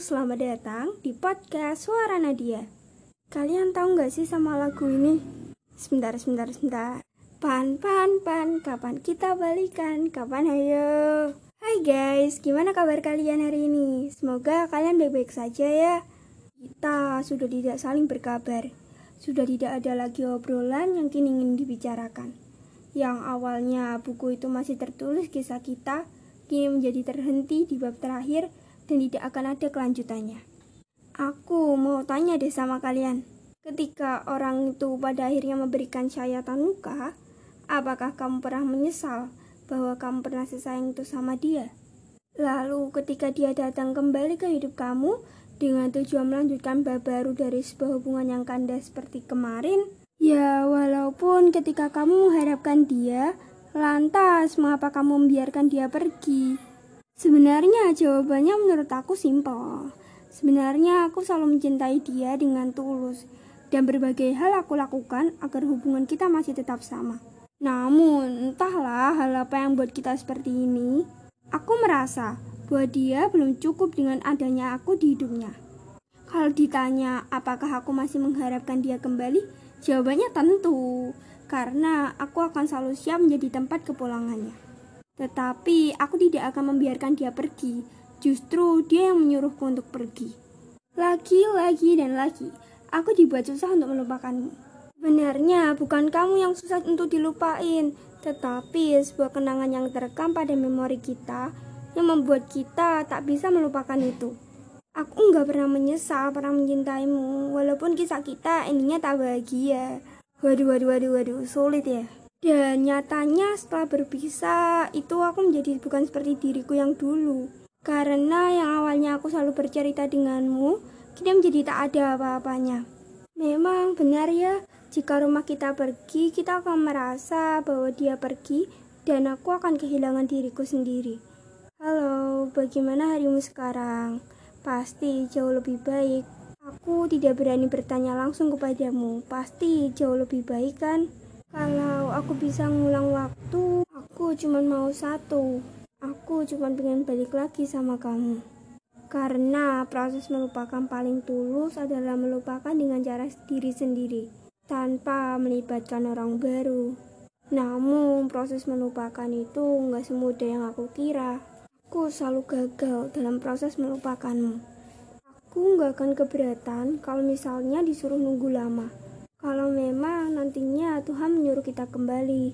selamat datang di podcast Suara Nadia. Kalian tahu nggak sih sama lagu ini? Sebentar, sebentar, sebentar. Pan, pan, pan, kapan kita balikan? Kapan ayo? Hai guys, gimana kabar kalian hari ini? Semoga kalian baik-baik saja ya. Kita sudah tidak saling berkabar. Sudah tidak ada lagi obrolan yang kini ingin dibicarakan. Yang awalnya buku itu masih tertulis kisah kita, kini menjadi terhenti di bab terakhir dan tidak akan ada kelanjutannya. Aku mau tanya deh sama kalian. Ketika orang itu pada akhirnya memberikan syayatan luka, apakah kamu pernah menyesal bahwa kamu pernah sesayang itu sama dia? Lalu ketika dia datang kembali ke hidup kamu dengan tujuan melanjutkan bab baru dari sebuah hubungan yang kandas seperti kemarin, ya walaupun ketika kamu mengharapkan dia, lantas mengapa kamu membiarkan dia pergi? Sebenarnya jawabannya menurut aku simpel. Sebenarnya aku selalu mencintai dia dengan tulus dan berbagai hal aku lakukan agar hubungan kita masih tetap sama. Namun, entahlah hal apa yang buat kita seperti ini. Aku merasa bahwa dia belum cukup dengan adanya aku di hidupnya. Kalau ditanya apakah aku masih mengharapkan dia kembali, jawabannya tentu, karena aku akan selalu siap menjadi tempat kepulangannya. Tetapi aku tidak akan membiarkan dia pergi. Justru dia yang menyuruhku untuk pergi. Lagi, lagi, dan lagi, aku dibuat susah untuk melupakanmu. Benarnya bukan kamu yang susah untuk dilupain, tetapi sebuah kenangan yang terekam pada memori kita yang membuat kita tak bisa melupakan itu. Aku nggak pernah menyesal pernah mencintaimu, walaupun kisah kita endingnya tak bahagia. Waduh, waduh, waduh, waduh, sulit ya. Dan nyatanya setelah berpisah itu aku menjadi bukan seperti diriku yang dulu. Karena yang awalnya aku selalu bercerita denganmu, kini menjadi tak ada apa-apanya. Memang benar ya, jika rumah kita pergi, kita akan merasa bahwa dia pergi dan aku akan kehilangan diriku sendiri. Halo, bagaimana harimu sekarang? Pasti jauh lebih baik. Aku tidak berani bertanya langsung kepadamu. Pasti jauh lebih baik kan? Kalau aku bisa ngulang waktu, aku cuma mau satu. Aku cuma pengen balik lagi sama kamu. Karena proses melupakan paling tulus adalah melupakan dengan cara diri sendiri, tanpa melibatkan orang baru. Namun proses melupakan itu nggak semudah yang aku kira. Aku selalu gagal dalam proses melupakanmu. Aku nggak akan keberatan kalau misalnya disuruh nunggu lama. Kalau memang nantinya Tuhan menyuruh kita kembali.